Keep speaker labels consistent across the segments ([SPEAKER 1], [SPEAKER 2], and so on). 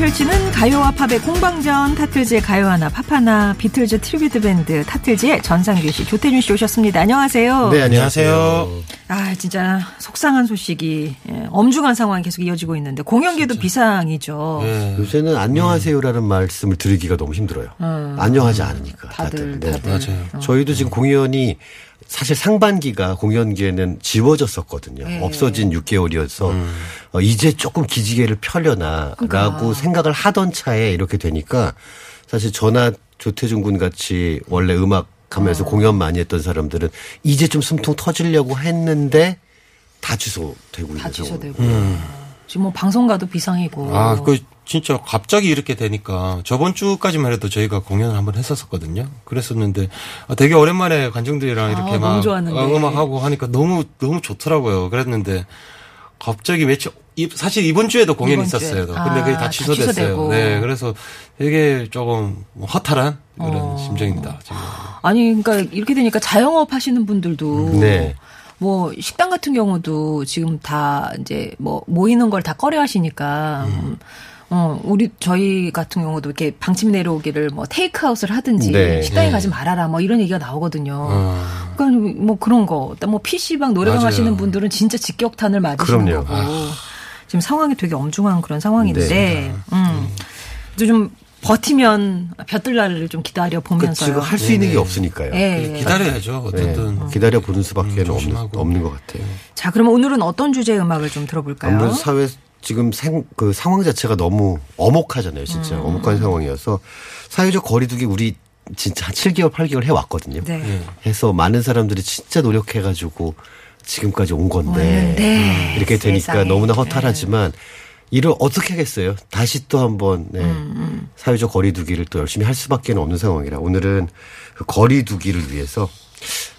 [SPEAKER 1] 펼치는 가요와 팝의 공방전 타틀즈의 가요 하나 팝 하나 비틀즈 트리뷰트 밴드 타틀즈의 전상규 씨 조태준 씨 오셨습니다. 안녕하세요.
[SPEAKER 2] 네,
[SPEAKER 3] 안녕하세요.
[SPEAKER 1] 아 진짜 속상한 소식이 예, 엄중한 상황이 계속 이어지고 있는데 공연계도 비상이죠.
[SPEAKER 3] 네.
[SPEAKER 2] 요새는 안녕하세요라는 말씀을 드리기가 너무 힘들어요. 안녕하지 않으니까
[SPEAKER 1] 다들,
[SPEAKER 2] 다들. 네.
[SPEAKER 1] 다들.
[SPEAKER 3] 맞아요.
[SPEAKER 2] 저희도 지금 공연이 사실 상반기가 공연기에는 지워졌었거든요.
[SPEAKER 1] 네.
[SPEAKER 2] 없어진 6개월이어서 어, 이제 조금 기지개를 펴려나라고
[SPEAKER 1] 그러니까.
[SPEAKER 2] 생각을 하던 차에 이렇게 되니까 사실 저나 조태준 군 같이 원래 음악 하면서 공연 많이 했던 사람들은 이제 좀 숨통 터지려고 했는데 다 취소되고
[SPEAKER 1] 다
[SPEAKER 2] 있는
[SPEAKER 1] 취소되고
[SPEAKER 2] 상황.
[SPEAKER 1] 지금 뭐 방송가도 비상이고.
[SPEAKER 3] 아, 그 진짜 갑자기 이렇게 되니까 저번 주까지만 해도 저희가 공연을 한번 했었었거든요. 그랬었는데 아, 되게 오랜만에 관중들이랑 이렇게
[SPEAKER 1] 아,
[SPEAKER 3] 막 음악하고 하니까 너무 너무 좋더라고요. 그랬는데 갑자기 며칠 이- 사실 이번 주에도 공연이
[SPEAKER 1] 이번 주에.
[SPEAKER 3] 있었어요. 근데
[SPEAKER 1] 아,
[SPEAKER 3] 그게 다다 취소됐어요.
[SPEAKER 1] 취소되고.
[SPEAKER 3] 네, 그래서 되게 조금 뭐 허탈한 그런
[SPEAKER 1] 어.
[SPEAKER 3] 심정입니다. 지금.
[SPEAKER 1] 아니 그러니까 이렇게 되니까 자영업 하시는 분들도
[SPEAKER 2] 네.
[SPEAKER 1] 뭐 식당 같은 경우도 지금 다 이제 뭐 모이는 걸 다 꺼려 하시니까 음. 어 우리 저희 같은 경우도 이렇게 방침 내려오기를 뭐 테이크아웃을 하든지
[SPEAKER 2] 네.
[SPEAKER 1] 식당에
[SPEAKER 3] 네.
[SPEAKER 1] 가지 말아라 뭐 이런 얘기가 나오거든요.
[SPEAKER 3] 어.
[SPEAKER 1] 그러니까 뭐 그런 거, 뭐 PC방 노래방
[SPEAKER 3] 맞아요.
[SPEAKER 1] 하시는 분들은 진짜 직격탄을 맞으시는
[SPEAKER 2] 그럼요.
[SPEAKER 1] 거고 지금 상황이 되게 엄중한 그런 상황인데,
[SPEAKER 2] 네.
[SPEAKER 1] 음, 이제 좀 버티면 볕들 날을 좀 기다려 보면서요.
[SPEAKER 2] 지금 할 수 있는 게 없으니까요.
[SPEAKER 1] 예.
[SPEAKER 3] 기다려야죠.
[SPEAKER 2] 네,
[SPEAKER 3] 어쨌든
[SPEAKER 2] 기다려 보는 수밖에
[SPEAKER 3] 음,
[SPEAKER 2] 없는. 없는 것 같아요.
[SPEAKER 1] 자, 그러면 오늘은 어떤 주제의 음악을 좀 들어볼까요?
[SPEAKER 2] 아무래도 사회 지금 생, 그 상황 자체가 너무 엄혹하잖아요, 진짜
[SPEAKER 1] 음.
[SPEAKER 2] 엄혹한 상황이어서 사회적 거리두기 우리 진짜 한 7개월, 8개월 해 왔거든요.
[SPEAKER 1] 네.
[SPEAKER 3] 예.
[SPEAKER 2] 해서 많은 사람들이 진짜 노력해가지고 지금까지 온 건데
[SPEAKER 1] 왔는데,
[SPEAKER 2] 이렇게 되니까
[SPEAKER 1] 네. 세상에.
[SPEAKER 2] 너무나 허탈하지만 이를 어떻게 하겠어요? 다시 또 한번 네.
[SPEAKER 1] 음,
[SPEAKER 2] 사회적 거리두기를 또 열심히 할 수밖에 없는 상황이라 오늘은 그 거리두기를 위해서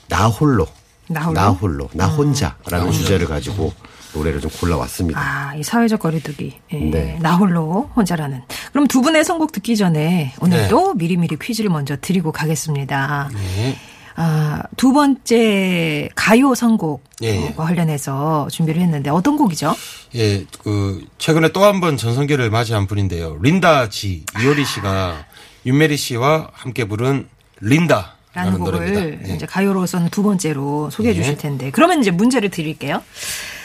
[SPEAKER 2] 나 홀로
[SPEAKER 1] 나 홀로?
[SPEAKER 2] 나 홀로 나 혼자라는 주제를 가지고 노래를 좀 골라왔습니다.
[SPEAKER 1] 아, 이 사회적 거리두기. 예,
[SPEAKER 2] 네.
[SPEAKER 1] 나 홀로 혼자라는. 그럼 두 분의 선곡 듣기 전에 오늘도 미리미리 퀴즈를 먼저 드리고 가겠습니다.
[SPEAKER 3] 네.
[SPEAKER 1] 아, 두 번째 가요 선곡과
[SPEAKER 3] 예, 예.
[SPEAKER 1] 관련해서 준비를 했는데 어떤 곡이죠?
[SPEAKER 3] 예, 그 최근에 또 한 번 전성기를 맞이한 분인데요. 린다 지 이효리 씨가 윤메리 씨와 함께 부른 린다 라는
[SPEAKER 1] 라는 곡을
[SPEAKER 3] 노래입니다. 예.
[SPEAKER 1] 이제 가요로서는 두 번째로 소개해
[SPEAKER 3] 네.
[SPEAKER 1] 주실 텐데 그러면 이제 문제를 드릴게요.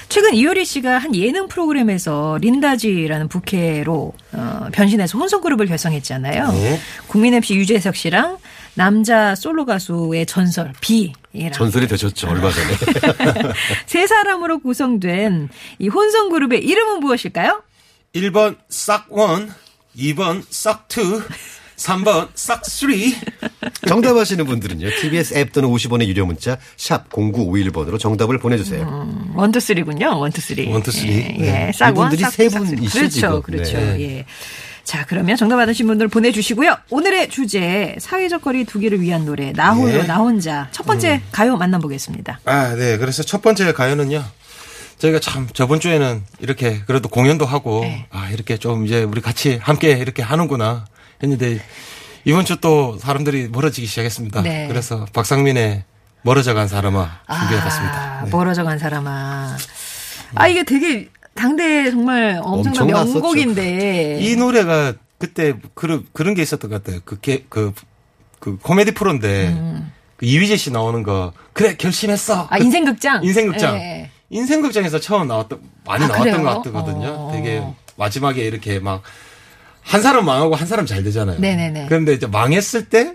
[SPEAKER 1] 최근 이효리 씨가 한 예능 프로그램에서 린다지라는 부캐로 어, 변신해서 혼성 그룹을 결성했잖아요.
[SPEAKER 3] 네.
[SPEAKER 1] 국민 MC 유재석 씨랑 남자 솔로 가수의 전설 비이랑
[SPEAKER 2] 전설이 되셨죠 얼마 전에.
[SPEAKER 1] 세 사람으로 구성된 이 혼성 그룹의 이름은 무엇일까요?
[SPEAKER 3] 1번 싹1, 2번 싹2, 3번 싹3.
[SPEAKER 2] 정답하시는 분들은요. TBS 앱 또는 50원의 유료 문자 샵 0951번으로 정답을 보내주세요.
[SPEAKER 1] 원투 쓰리군요. 원투 쓰리.
[SPEAKER 3] 원투 쓰리.
[SPEAKER 1] 예,
[SPEAKER 3] 네.
[SPEAKER 1] 예. 싹 one,
[SPEAKER 2] 이분들이
[SPEAKER 1] 싹,
[SPEAKER 2] 세
[SPEAKER 1] 싹,
[SPEAKER 2] 분이시죠,
[SPEAKER 1] 그렇죠,
[SPEAKER 2] 지금.
[SPEAKER 1] 그렇죠.
[SPEAKER 2] 네.
[SPEAKER 1] 예. 자, 그러면 정답 받으신 분들 보내주시고요. 오늘의 주제 사회적 거리 두기를 위한 노래 나 홀로
[SPEAKER 3] 예.
[SPEAKER 1] 나 혼자 첫 번째 가요 만나보겠습니다.
[SPEAKER 3] 아, 네. 그래서 첫 번째 가요는요. 저희가 참 저번 주에는 이렇게 그래도 공연도 하고
[SPEAKER 1] 네.
[SPEAKER 3] 아, 이렇게 좀 이제 우리 같이 함께 이렇게 하는구나 했는데 이번 주 또 사람들이 멀어지기 시작했습니다.
[SPEAKER 1] 네.
[SPEAKER 3] 그래서 박상민의 멀어져 간 사람아 준비해봤습니다.
[SPEAKER 1] 아,
[SPEAKER 3] 네.
[SPEAKER 1] 멀어져 간 사람아. 아 이게 되게 당대 정말 엄청난
[SPEAKER 2] 엄청.
[SPEAKER 1] 명곡인데.
[SPEAKER 3] 이 노래가 그때 그런 그런 게 있었던 것 같아요. 그, 게, 그, 그 코미디 프로인데 그 이휘재 씨 나오는 거 그래 결심했어.
[SPEAKER 1] 음. 아 인생극장.
[SPEAKER 3] 인생극장.
[SPEAKER 1] 예.
[SPEAKER 3] 인생극장에서 처음 나왔던 많이
[SPEAKER 1] 아,
[SPEAKER 3] 나왔던
[SPEAKER 1] 그래요?
[SPEAKER 3] 것 같거든요.
[SPEAKER 1] 어.
[SPEAKER 3] 되게 마지막에 이렇게 막 한 사람 망하고 한 사람 잘 되잖아요.
[SPEAKER 1] 네네네.
[SPEAKER 3] 그런데 이제 망했을 때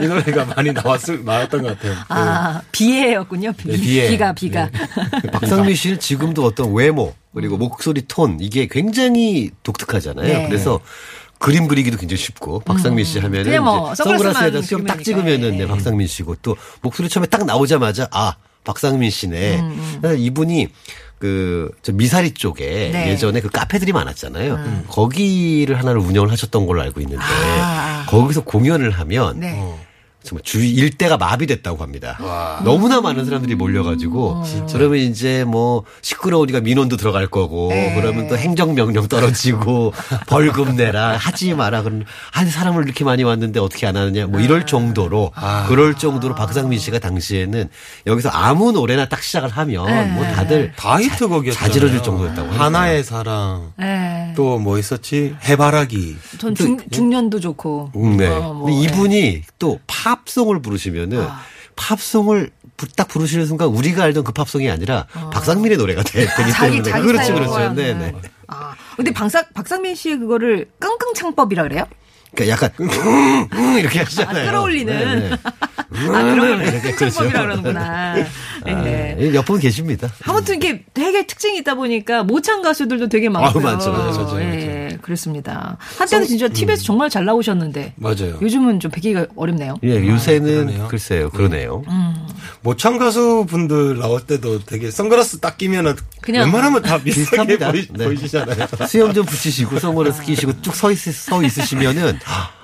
[SPEAKER 3] 이 노래가 많이 나왔을 나왔던 것 같아요.
[SPEAKER 1] 아, 비애였군요. 비,
[SPEAKER 3] 네, 비애.
[SPEAKER 1] 비가, 비가.
[SPEAKER 2] 박상민 씨는 지금도 어떤 외모 그리고 목소리 톤 이게 굉장히 독특하잖아요.
[SPEAKER 1] 네.
[SPEAKER 2] 그래서 그림 그리기도 굉장히 쉽고 박상민 씨 하면은
[SPEAKER 1] 그냥 뭐
[SPEAKER 2] 선글라스에다 수염 딱 찍으면은
[SPEAKER 1] 되니까.
[SPEAKER 2] 네, 박상민 씨고 또 목소리 처음에 딱 나오자마자 아 박상민 씨네.
[SPEAKER 1] 음,
[SPEAKER 2] 그래서 이분이 그, 저 미사리 쪽에
[SPEAKER 1] 네.
[SPEAKER 2] 예전에 그 카페들이 많았잖아요. 거기를 하나를 운영을 하셨던 걸로 알고 있는데
[SPEAKER 1] 아.
[SPEAKER 2] 거기서 공연을 하면
[SPEAKER 1] 네.
[SPEAKER 2] 정말 주위 일대가 마비됐다고 합니다. 너무나 많은 사람들이 몰려가지고 그러면 이제 뭐 시끄러우니까 민원도 들어갈 거고
[SPEAKER 1] 네.
[SPEAKER 2] 그러면 또 행정명령 떨어지고 벌금 내라 하지 마라 그런 한 사람을 이렇게 많이 왔는데 어떻게 안 하느냐 뭐 이럴 정도로 그럴 정도로 박상민 씨가 당시에는 여기서 아무 노래나 딱 시작을 하면 뭐 다들
[SPEAKER 3] 다 히트곡이었잖아요.
[SPEAKER 2] 자지러질 정도였다고.
[SPEAKER 3] 하나의 사랑.
[SPEAKER 1] 네.
[SPEAKER 3] 또뭐 있었지? 해바라기.
[SPEAKER 1] 전 중, 중년도 좋고.
[SPEAKER 2] 음, 네.
[SPEAKER 1] 어, 뭐, 네.
[SPEAKER 2] 이분이 또 팝송을 부르시면은
[SPEAKER 1] 아.
[SPEAKER 2] 팝송을 부- 딱 부르시는 순간 우리가 알던 그 팝송이 아니라 박상민의 노래가 되, 기
[SPEAKER 1] 어. 자기,
[SPEAKER 2] 때문에
[SPEAKER 1] 자기
[SPEAKER 2] 그렇죠,
[SPEAKER 1] 스타일로
[SPEAKER 2] 그렇죠.
[SPEAKER 1] 하는.
[SPEAKER 2] 네, 네.
[SPEAKER 1] 아, 근데 박상, 박상민 씨 그거를 끙끙 창법이라 그래요?
[SPEAKER 2] 그러니까 약간 이렇게 하시잖아요.
[SPEAKER 1] 아, 끌어올리는.
[SPEAKER 2] 네, 네.
[SPEAKER 1] 아, 그런 걸
[SPEAKER 2] 이렇게 그렇죠.
[SPEAKER 1] 끙창법이라 그러는구나. 네.
[SPEAKER 2] 아, 몇분 계십니다.
[SPEAKER 1] 아무튼 이게 되게 특징이 있다 보니까 모창 가수들도 되게 많고요.
[SPEAKER 2] 아우, 많죠, 많죠,
[SPEAKER 3] 많죠,
[SPEAKER 1] 예, 그렇습니다. 한때는 진짜 TV에서 정말 잘 나오셨는데
[SPEAKER 3] 맞아요.
[SPEAKER 1] 요즘은 좀 뵙기가 어렵네요.
[SPEAKER 2] 예, 요새는
[SPEAKER 3] 그러네요.
[SPEAKER 2] 글쎄요, 그러네요.
[SPEAKER 1] 음.
[SPEAKER 3] 모창 가수 분들 나올 때도 되게 선글라스 딱 끼면은
[SPEAKER 1] 그냥
[SPEAKER 3] 웬만하면 다 비슷하게
[SPEAKER 2] 비슷합니다.
[SPEAKER 3] 보이,
[SPEAKER 2] 네.
[SPEAKER 3] 보이시잖아요.
[SPEAKER 2] 수염 좀 붙이시고 선글라스 끼시고 쭉 서, 있, 서 있으시면은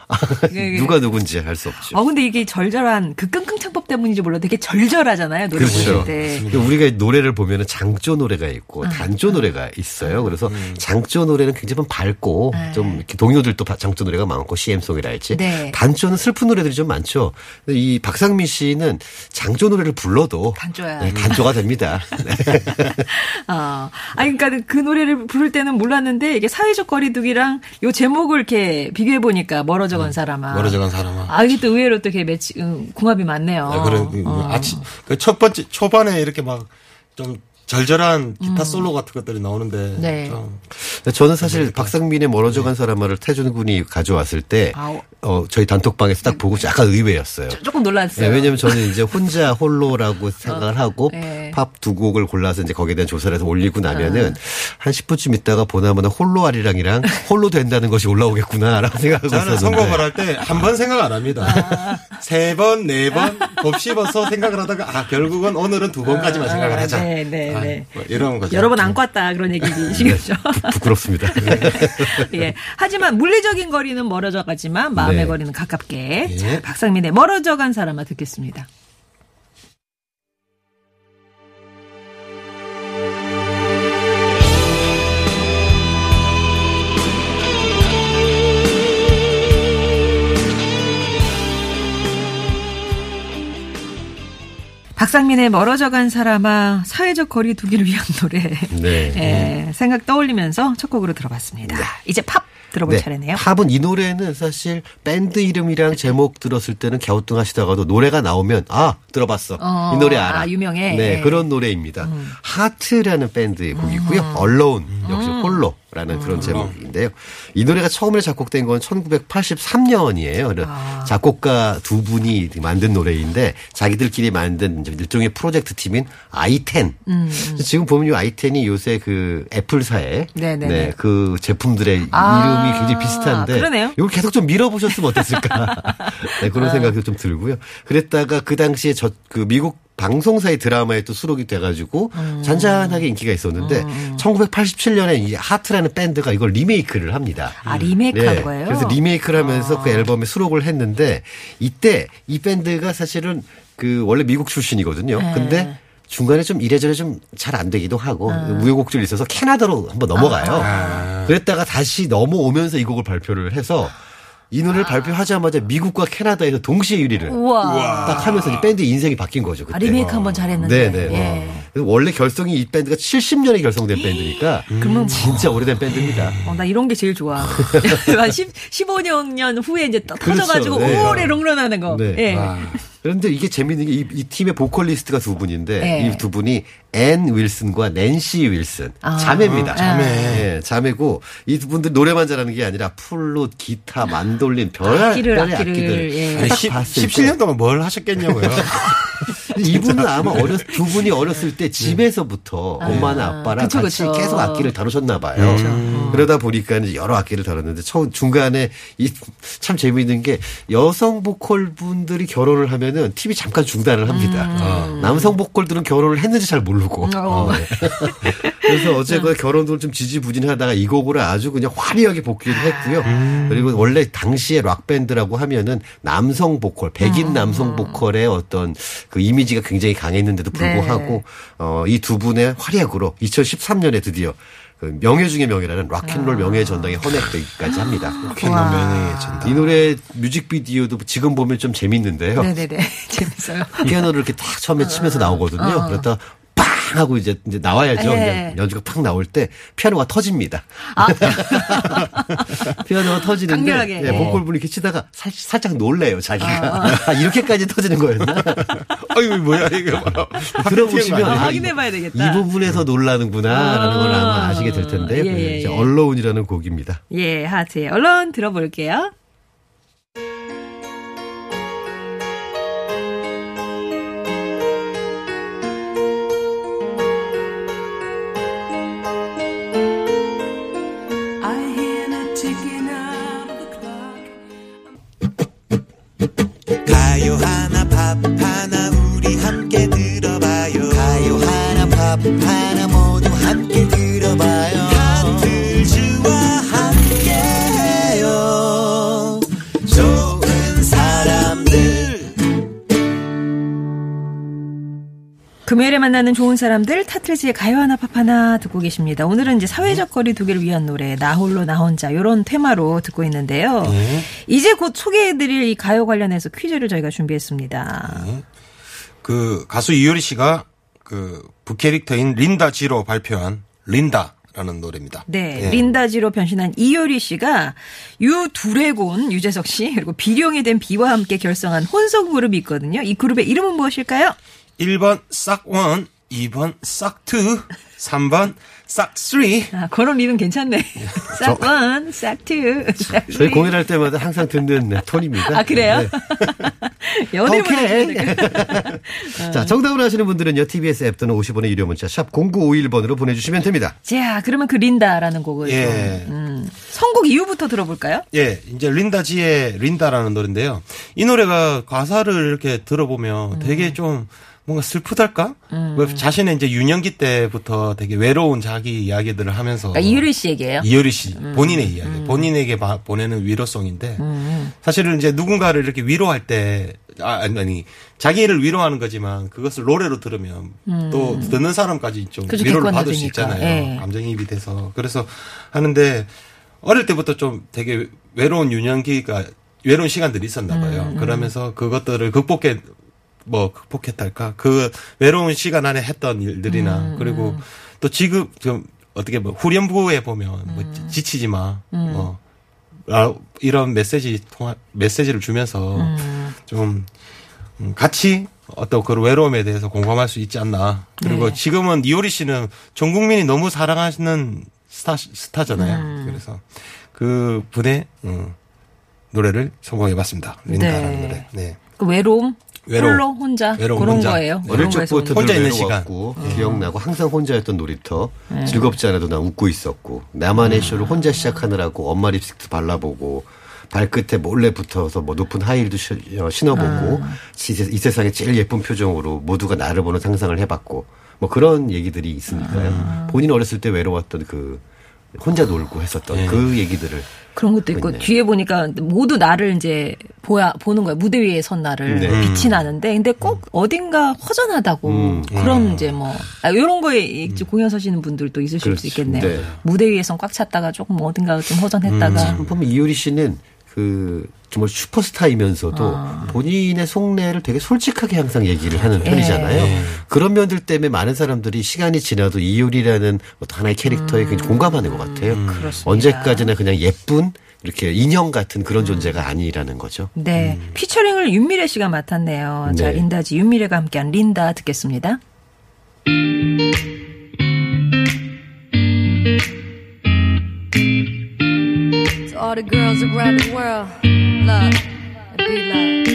[SPEAKER 2] 누가 누군지 알 수 없죠.
[SPEAKER 1] 어 근데 이게 절절한 그 끙끙 창법 때문인지 몰라도 되게 절절하잖아요 노래
[SPEAKER 2] 그렇죠.
[SPEAKER 1] 부를 때.
[SPEAKER 2] 근데 우리가 노래를 보면은 장조 노래가 있고 단조 노래가 있어요. 그래서 장조 노래는 굉장히 좀 밝고
[SPEAKER 1] 네.
[SPEAKER 2] 좀 이렇게 동요들도 바- 장조 노래가 많고 CM송이랄지.
[SPEAKER 1] 네.
[SPEAKER 2] 단조는 슬픈 노래들이 좀 많죠. 이 박상민 씨는 장조 노래를 불러도
[SPEAKER 1] 단조야.
[SPEAKER 2] 네, 단조가 됩니다. 네.
[SPEAKER 1] 아, 아니, 그러니까 그 노래를 부를 때는 몰랐는데 이게 사회적 거리두기랑 요 제목을 이렇게 비교해 보니까 멀어져 간 사람아.
[SPEAKER 3] 멀어져 간 사람아.
[SPEAKER 1] 아, 이게 또 의외로 또 이렇게 매치, 음, 궁합이 많네요.
[SPEAKER 3] 아, 그래, 그,
[SPEAKER 1] 어.
[SPEAKER 3] 아침, 그 첫 번째, 초반에 이렇게 막, 좀, 절절한 기타 솔로 같은 것들이 나오는데.
[SPEAKER 1] 음. 네.
[SPEAKER 2] 저는 사실 박상민의 멀어져 간 사람을 태준 군이 가져왔을 때,
[SPEAKER 1] 아우.
[SPEAKER 2] 어, 저희 단톡방에서 딱 보고 약간 의외였어요.
[SPEAKER 1] 조 금 놀랐어요.
[SPEAKER 2] 네, 왜냐면 저는 이제 혼자 홀로라고 생각을 하고
[SPEAKER 1] 네.
[SPEAKER 2] 팝두 곡을 골라서 이제 거기에 대한 조사를 해서 올리고 나면은
[SPEAKER 1] 아.
[SPEAKER 2] 한 10분쯤 있다가 보나마나 홀로 아리랑이랑 홀로 된다는 것이 올라오겠구나라고 생각하고
[SPEAKER 3] 저는
[SPEAKER 2] 있었는데
[SPEAKER 3] 선곡을 할 때 한 번 생각 안 합니다. 세 번, 네 번, 곱씹어서 생각을 하다가, 아, 결국은 오늘은 두 번까지만 생각을 하자.
[SPEAKER 1] 네, 네,
[SPEAKER 3] 아,
[SPEAKER 1] 네.
[SPEAKER 3] 뭐 이런 거죠.
[SPEAKER 1] 여러 번 안고 왔다 그런 얘기시겠죠.
[SPEAKER 2] 부끄럽습니다.
[SPEAKER 1] 예. 하지만 물리적인 거리는 멀어져 가지만 마음의
[SPEAKER 2] 네.
[SPEAKER 1] 거리는 가깝게.
[SPEAKER 3] 예.
[SPEAKER 1] 자, 박상민의 멀어져 간 사람아 듣겠습니다. 박상민의 멀어져 간 사람아 사회적 거리 두기를 위한 노래.
[SPEAKER 2] 네.
[SPEAKER 1] 예, 생각 떠올리면서 첫 곡으로 들어봤습니다. 이제 팝 들어볼 차례네요.
[SPEAKER 2] 팝은 이 노래는 사실 밴드 이름이랑 제목 들었을 때는 갸우뚱하시다가도 노래가 나오면 아 들어봤어
[SPEAKER 1] 어,
[SPEAKER 2] 이 노래 알아
[SPEAKER 1] 아, 유명해. 음.
[SPEAKER 2] 네 그런 노래입니다 하트라는 밴드의 곡이고요 Alone 역시 홀로 라는 그런 제목인데요 이 노래가 처음에 작곡된 건 1983년이에요
[SPEAKER 1] 아.
[SPEAKER 2] 작곡가 두 분이 만든 노래인데 자기들끼리 만든 일종의 프로젝트 팀인 i10
[SPEAKER 1] 음,
[SPEAKER 2] 지금 보면 이 i10이 요새 그 애플사의
[SPEAKER 1] 네네네.
[SPEAKER 2] 네, 그 제품들의
[SPEAKER 1] 아,
[SPEAKER 2] 이름이 굉장히 비슷한데
[SPEAKER 1] 그러네요.
[SPEAKER 2] 이걸 계속 좀 밀어보셨으면 어땠을까 네,
[SPEAKER 1] 아.
[SPEAKER 2] 그런 생각도 좀 들고요. 그랬다가 그 당시에 저 그 미국 방송사의 드라마에 또 수록이 돼가지고
[SPEAKER 1] 음.
[SPEAKER 2] 잔잔하게 인기가 있었는데 1987년에 이 하트라는 밴드가 이걸 리메이크를 합니다.
[SPEAKER 1] 아, 리메이크한
[SPEAKER 2] 네,
[SPEAKER 1] 거예요?
[SPEAKER 2] 그래서 리메이크를 하면서 그 앨범에 수록을 했는데 이때 이 밴드가 사실은 그 원래 미국 출신이거든요.
[SPEAKER 1] 네.
[SPEAKER 2] 근데 중간에 좀 이래저래 좀 잘 안 되기도 하고
[SPEAKER 1] 아.
[SPEAKER 2] 우여곡절이 있어서 캐나다로 한번 넘어가요. 그랬다가 다시 넘어오면서 이 곡을 발표를 해서 이 노래를 발표하자마자 미국과 캐나다에서 동시에 1위를
[SPEAKER 1] 우와.
[SPEAKER 2] 딱 하면서 밴드 인생이 바뀐 거죠. 그때.
[SPEAKER 1] 아, 리메이크 한번 잘했는데.
[SPEAKER 2] 네네.
[SPEAKER 1] 예.
[SPEAKER 2] 그래서 원래 결성이 이 밴드가 70년에 결성된 밴드니까
[SPEAKER 1] 그러면
[SPEAKER 2] 진짜 오래된 밴드입니다.
[SPEAKER 1] 어, 나 이런 게 제일 좋아. 한 10, 15년 후에 이제 떠-
[SPEAKER 2] 그렇죠.
[SPEAKER 1] 터져가지고
[SPEAKER 2] 네.
[SPEAKER 1] 오래 롱런하는 거.
[SPEAKER 2] 네.
[SPEAKER 1] 예.
[SPEAKER 3] 아,
[SPEAKER 2] 그런데 이게 재밌는 게이 팀의 보컬리스트가 두 분인데
[SPEAKER 1] 네.
[SPEAKER 2] 이두 분이 앤 윌슨과 낸시 윌슨
[SPEAKER 1] 아.
[SPEAKER 2] 자매입니다.
[SPEAKER 1] 자매.
[SPEAKER 2] 예, 자매고 이 두 분들 노래만 잘하는 게 아니라 플룻, 기타, 만돌린 별
[SPEAKER 1] 악기를,
[SPEAKER 2] 별의
[SPEAKER 1] 악기를,
[SPEAKER 2] 악기들
[SPEAKER 1] 예.
[SPEAKER 3] 아니,
[SPEAKER 2] 딱
[SPEAKER 3] 10,
[SPEAKER 2] 봤을 때
[SPEAKER 3] 17년 동안 뭘 하셨겠냐고요.
[SPEAKER 2] 이분은 아마 어렸 두 분이 어렸을 때 집에서부터 엄마나 아빠랑
[SPEAKER 1] 그쵸,
[SPEAKER 2] 같이
[SPEAKER 1] 그쵸.
[SPEAKER 2] 계속 악기를 다루셨나 봐요. 그러다 보니까 여러 악기를 다뤘는데 처음 중간에 이 참 재미있는 게 여성 보컬 분들이 결혼을 하면 은 팀이 잠깐 중단을 합니다. 어. 남성 보컬들은 결혼을 했는지 잘 모르고.
[SPEAKER 1] 어.
[SPEAKER 2] 네. 그래서 어제가 결혼도 좀 지지부진하다가 이 곡으로 아주 그냥 화려하게 복귀를 했고요. 그리고 원래 당시에 락 밴드라고 하면은 남성 보컬, 백인 남성 보컬의 어떤 그 이미지가 굉장히 강했는데도 불구하고 어, 이 두 분의 활약으로 2013년에 드디어 그 명예 중의 명예라는 락앤롤 명예 전당에 헌액되기까지 합니다.
[SPEAKER 3] 캔너 명예의 전당.
[SPEAKER 2] 이 노래 뮤직비디오도 지금 보면 좀 재밌는데요.
[SPEAKER 1] 네네네. 재밌어요.
[SPEAKER 2] 피아노를 이렇게 딱 처음에 치면서 나오거든요. 그러다 빵 하고 이제 이제 나와야죠.
[SPEAKER 1] 네.
[SPEAKER 2] 연주가 팍 나올 때 피아노가 터집니다. 피아노가 터지는데
[SPEAKER 1] 강렬하게.
[SPEAKER 2] 예, 보컬 분이 이렇게 치다가 살, 살짝 놀래요. 자기가 아, 이렇게까지 터지는 거였나?
[SPEAKER 3] 아유 뭐야 이게 뭐.
[SPEAKER 2] 들어보시면?
[SPEAKER 3] 아,
[SPEAKER 1] 확인해봐야 되겠다.
[SPEAKER 2] 이 부분에서 놀라는구나라는 걸 아마 아시게 될 텐데요.
[SPEAKER 1] 예, 예,
[SPEAKER 2] 이제
[SPEAKER 1] 예.
[SPEAKER 2] 언로운이라는 곡입니다.
[SPEAKER 1] 예, 하트. 얼른 들어볼게요. 만나는 좋은 사람들 타틀즈의 가요 하나 팝 하나 듣고 계십니다. 오늘은 이제 사회적 거리 두기를 위한 노래 나 홀로 나 혼자 이런 테마로 듣고 있는데요. 이제 곧 소개해드릴 이 가요 관련해서 퀴즈를 저희가 준비했습니다.
[SPEAKER 3] 그 가수 이효리 씨가 그 부캐릭터인 린다 지로 발표한 린다 라는 노래입니다.
[SPEAKER 1] 네,
[SPEAKER 3] 예.
[SPEAKER 1] 린다지로 변신한 이효리 씨가 유 두레곤 유재석 씨 그리고 비룡이 된 비와 함께 결성한 혼성 그룹이 있거든요. 이 그룹의 이름은 무엇일까요?
[SPEAKER 3] 1번 싹1, 2번 싹2, 3번 싹3.
[SPEAKER 1] 아, 그런 이름 괜찮네. 싹원, 싹투, 싹
[SPEAKER 2] 저희 공연할 때마다 항상 듣는 네, 톤입니다.
[SPEAKER 1] 아 그래요?
[SPEAKER 2] 네.
[SPEAKER 1] 연애보다
[SPEAKER 2] 오케이. 자, 정답을 아시는 분들은요, TBS 앱 또는 50원의 유료 문자, 샵 0951번으로 보내주시면 됩니다.
[SPEAKER 1] 자, 그러면 그 린다라는 곡을
[SPEAKER 3] 예.
[SPEAKER 1] 좀, 음, 선곡 이유부터 들어볼까요?
[SPEAKER 3] 예, 이제 린다지의 린다라는 노래인데요. 이 노래가 가사를 이렇게 들어보면
[SPEAKER 1] 음.
[SPEAKER 3] 되게 좀 뭔가 슬프달까? 왜 자신의 이제 유년기 때부터 되게 외로운 자기 이야기들을 하면서
[SPEAKER 1] 그러니까 이효리 씨 얘기예요.
[SPEAKER 3] 이효리 씨
[SPEAKER 1] 음.
[SPEAKER 3] 본인의 이야기, 본인에게 바- 보내는 위로송인데 사실은 이제 누군가를 이렇게 위로할 때 아, 아니, 아니 자기를 위로하는 거지만 그것을 노래로 들으면 또 듣는 사람까지 좀
[SPEAKER 1] 음. 그죠,
[SPEAKER 3] 위로를 받을 수
[SPEAKER 1] 객관화되니까.
[SPEAKER 3] 있잖아요.
[SPEAKER 1] 예.
[SPEAKER 3] 감정이입이 돼서 그래서 하는데 어릴 때부터 좀 되게 외로운 유년기가 외로운 시간들이 있었나 봐요.
[SPEAKER 1] 음,
[SPEAKER 3] 그러면서 그것들을 극복해 뭐 극복했달까 그 외로운 시간 안에 했던 일들이나
[SPEAKER 1] 음,
[SPEAKER 3] 그리고 또 지금 좀 어떻게 뭐 후렴구에 보면 뭐
[SPEAKER 1] 음.
[SPEAKER 3] 지치지 마. 뭐 아, 이런 메시지 통화 메시지를 주면서
[SPEAKER 1] 음.
[SPEAKER 3] 좀 음, 같이 어떤 그런 외로움에 대해서 공감할 수 있지 않나. 그리고
[SPEAKER 1] 네.
[SPEAKER 3] 지금은 이효리 씨는 전 국민이 너무 사랑하시는 스타 스타잖아요.
[SPEAKER 1] 음.
[SPEAKER 3] 그래서 그 분의 음, 노래를 선곡해봤습니다. 린다라는
[SPEAKER 1] 네.
[SPEAKER 3] 노래. 네.
[SPEAKER 1] 그 외로움,
[SPEAKER 3] 외로움.
[SPEAKER 1] 홀로 혼자
[SPEAKER 3] 외로움,
[SPEAKER 1] 그런
[SPEAKER 3] 혼자.
[SPEAKER 1] 거예요.
[SPEAKER 2] 어릴
[SPEAKER 1] 거에서
[SPEAKER 2] 적부터
[SPEAKER 3] 혼자
[SPEAKER 2] 늘
[SPEAKER 3] 있는 시간.
[SPEAKER 2] 외로웠고 기억나고 항상 혼자였던 놀이터 즐겁지 않아도 난 웃고 있었고 나만의 쇼를 혼자 시작하느라고 엄마 립스틱도 발라보고 발끝에 몰래 붙어서 뭐 높은 하이힐도 시- 어, 신어보고 이 세- 이 세상에 제일 예쁜 표정으로 모두가 나를 보는 상상을 해봤고 뭐 그런 얘기들이 있으니까요. 본인 어렸을 때 외로웠던 그 혼자 놀고 했었던 그 얘기들을
[SPEAKER 1] 그런 것도 있고
[SPEAKER 2] 있네.
[SPEAKER 1] 뒤에 보니까 모두 나를 이제 보야 보는 거야 무대 위에 선 나를
[SPEAKER 2] 네.
[SPEAKER 1] 빛이 나는데 근데 꼭 어딘가 허전하다고
[SPEAKER 2] 음.
[SPEAKER 1] 그런 이제 뭐 아, 이런 거에 이제 공연 서시는 분들도 있으실
[SPEAKER 2] 그렇죠.
[SPEAKER 1] 수 있겠네요.
[SPEAKER 2] 네.
[SPEAKER 1] 무대 위에선 꽉 찼다가 조금 어딘가 좀 허전했다가
[SPEAKER 2] 참 보면 이효리 씨는 그 정말 슈퍼스타이면서도 본인의 속내를 되게 솔직하게 항상 얘기를 하는 편이잖아요. 그런 면들 때문에 많은 사람들이 시간이 지나도 이효리라는 어떤 하나의 캐릭터에 굉장히 공감하는 것 같아요.
[SPEAKER 1] 그렇습니다.
[SPEAKER 2] 언제까지나 그냥 예쁜 이렇게 인형 같은 그런 존재가 아니라는 거죠.
[SPEAKER 1] 네. 피처링을 윤미래 씨가 맡았네요. 자,
[SPEAKER 2] 네.
[SPEAKER 1] 린다지 윤미래가 함께한 린다 듣겠습니다.
[SPEAKER 4] All the girls around the world, love and be love.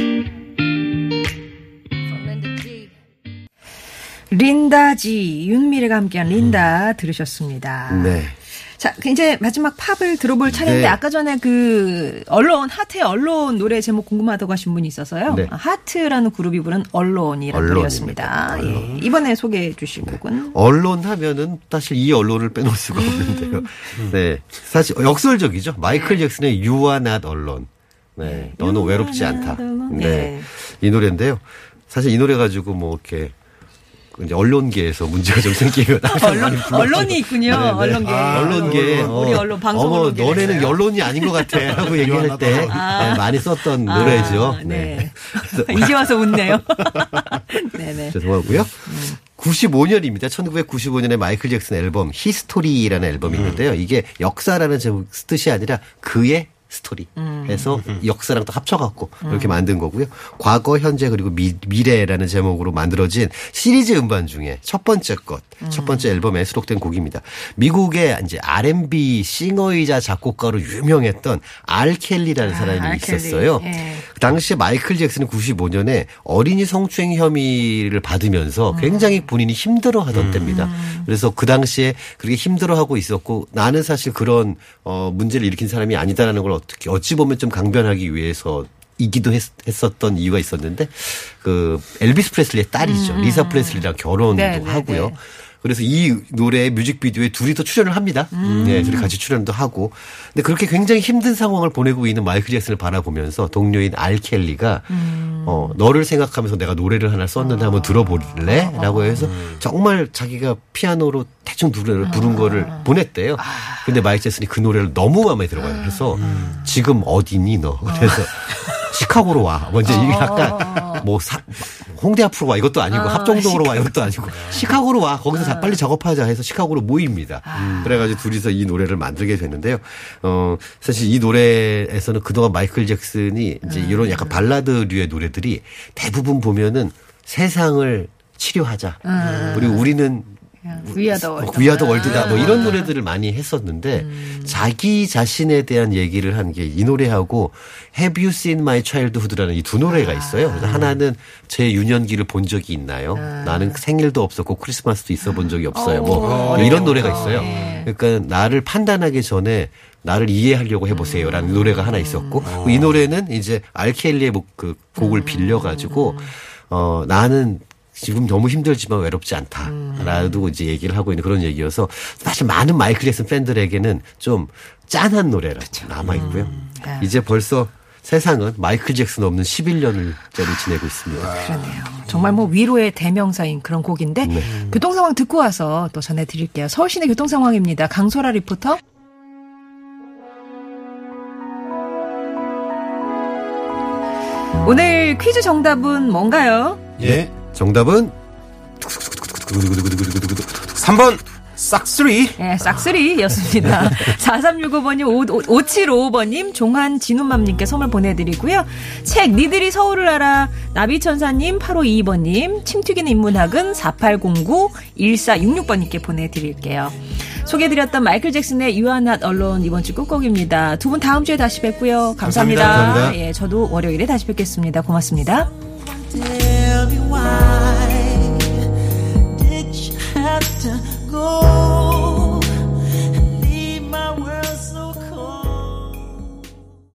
[SPEAKER 4] From Linda G.
[SPEAKER 1] 린다지 윤미래가 함께한 린다 들으셨습니다.
[SPEAKER 2] 네.
[SPEAKER 1] 자, 이제 마지막 팝을 들어볼 차례인데
[SPEAKER 2] 네.
[SPEAKER 1] 아까 전에 그 Alone 하트의 Alone 노래 제목 궁금하다고 하신 분이 있어서요.
[SPEAKER 2] 네.
[SPEAKER 1] 아, 하트라는 그룹이 부른 Alone이라는. 노래였습니다. 예. 이번에 소개해 주실 곡은
[SPEAKER 2] Alone 하면은 사실 이 Alone을 빼놓을 수가 없는데요. 네. 사실 역설적이죠. 마이클 잭슨의 You are not alone. 네. 너는 외롭지 않다. 네.
[SPEAKER 1] 네.
[SPEAKER 2] 이 노래인데요. 사실 이 노래 가지고 뭐 이렇게 이제 언론계에서 문제가 좀 생기고
[SPEAKER 1] 언론 언론이 있군요. 언론계.
[SPEAKER 2] 언론계
[SPEAKER 1] 우리 언론 방송
[SPEAKER 2] 어머
[SPEAKER 1] 언론계.
[SPEAKER 2] 너네는 언론이 아닌 것 같아라고 얘기할 때 네, 많이 썼던
[SPEAKER 1] 아,
[SPEAKER 2] 노래죠.
[SPEAKER 1] 네. 이제 와서 웃네요. 네네.
[SPEAKER 2] 죄송하고요. 95년입니다. 1995년에 마이클 잭슨 앨범 HIStory라는 앨범이 있는데요. 이게 역사라는 제목 뜻이 아니라 그의 스토리 해서 역사랑 또 합쳐갖고 이렇게 만든 거고요. 과거, 현재 그리고 미, 미래라는 제목으로 만들어진 시리즈 음반 중에 첫 번째 것, 첫 번째 앨범에 수록된 곡입니다. 미국의 이제 R&B 싱어이자 작곡가로 유명했던 알 켈리라는 사람이
[SPEAKER 1] 알 켈리.
[SPEAKER 2] 있었어요.
[SPEAKER 1] 예.
[SPEAKER 2] 그 당시에 마이클 잭슨은 95년에 어린이 성추행 혐의를 받으면서 굉장히 본인이 힘들어하던 때입니다. 그래서 그 당시에 그렇게 힘들어하고 있었고 나는 사실 그런 어 문제를 일으킨 사람이 아니다라는 걸 어떻게 어찌 보면 좀 강변하기 위해서 이기도 했, 었던 이유가 있었는데 그 엘비스 프레슬리의 딸이죠 리사 프레슬리랑 결혼도
[SPEAKER 1] 네, 네,
[SPEAKER 2] 하고요.
[SPEAKER 1] 네.
[SPEAKER 2] 그래서 이 노래의 뮤직비디오에 둘이 또 출연을 합니다. 네, 둘이 같이 출연도 하고. 근데 그렇게 굉장히 힘든 상황을 보내고 있는 마이클 잭슨을 바라보면서 동료인 알 켈리가 어, 너를 생각하면서 내가 노래를 하나 썼는데 한번 들어볼래? 라고 해서 정말 자기가 피아노로 대충 노래를 부른 거를 보냈대요. 근데 마이클 잭슨이 그 노래를 너무 마음에 들어가요. 그래서 지금 어디니 너? 그래서 시카고로 와. 먼저 이게 약간 뭐 사- 홍대 앞으로 와. 이것도 아니고 합정동으로 와. 이것도 아니고 시카고로 와. 거기서 자- 빨리 작업하자 해서 시카고로 모입니다. 그래가지고 둘이서 이 노래를 만들게 됐는데요. 어 사실 이 노래에서는 그동안 마이클 잭슨이 이제 이런 약간 발라드류의 노래들이 대부분 보면은 세상을 치료하자. 그리고 우리는
[SPEAKER 1] 위아더 월드.
[SPEAKER 2] 위아더 월드다. 뭐 이런 노래들을 많이 했었는데 자기 자신에 대한 얘기를 한 게 이 노래하고 Have You Seen My Childhood라는 이 두 노래가 있어요. 그래서 하나는 제 유년기를 본 적이 있나요? 나는 생일도 없었고 크리스마스도 있어 본 적이 없어요. 뭐 이런 노래가 있어요. 그러니까 나를 판단하기 전에 나를 이해하려고 해보세요라는 노래가 하나 있었고 이 노래는 이제 알켈리의 뭐그 곡을 빌려가지고 어 나는 지금 너무 힘들지만 외롭지 않다라도 이제 얘기를 하고 있는 그런 얘기여서 사실 많은 마이클 잭슨 팬들에게는 좀 짠한 노래라 남아 있고요. 이제 벌써 세상은 마이클 잭슨 없는 11년을 지내고 있습니다.
[SPEAKER 1] 그러네요. 정말 뭐 위로의 대명사인 그런 곡인데
[SPEAKER 2] 네.
[SPEAKER 1] 교통 상황 듣고 와서 또 전해드릴게요. 서울시내 교통 상황입니다. 강소라 리포터. 오늘 퀴즈 정답은 뭔가요?
[SPEAKER 3] 예.
[SPEAKER 2] 정답은
[SPEAKER 3] 3번 싹쓰리.
[SPEAKER 1] 예, 싹쓰리였습니다. 4365번님, 5755번님, 종한 진우맘님께 선물 보내드리고요. 책, 니들이 서울을 알아, 나비천사님, 8522번님, 침 튀기는 인문학은 4809-1466번님께 보내드릴게요. 소개해드렸던 마이클 잭슨의 You Are Not Alone 이번 주 끝곡입니다. 두 분 다음 주에 다시 뵙고요. 감사합니다.
[SPEAKER 2] 감사합니다. 감사합니다.
[SPEAKER 1] 예, 저도 월요일에 다시 뵙겠습니다. 고맙습니다.
[SPEAKER 5] Tell me why did you have to go?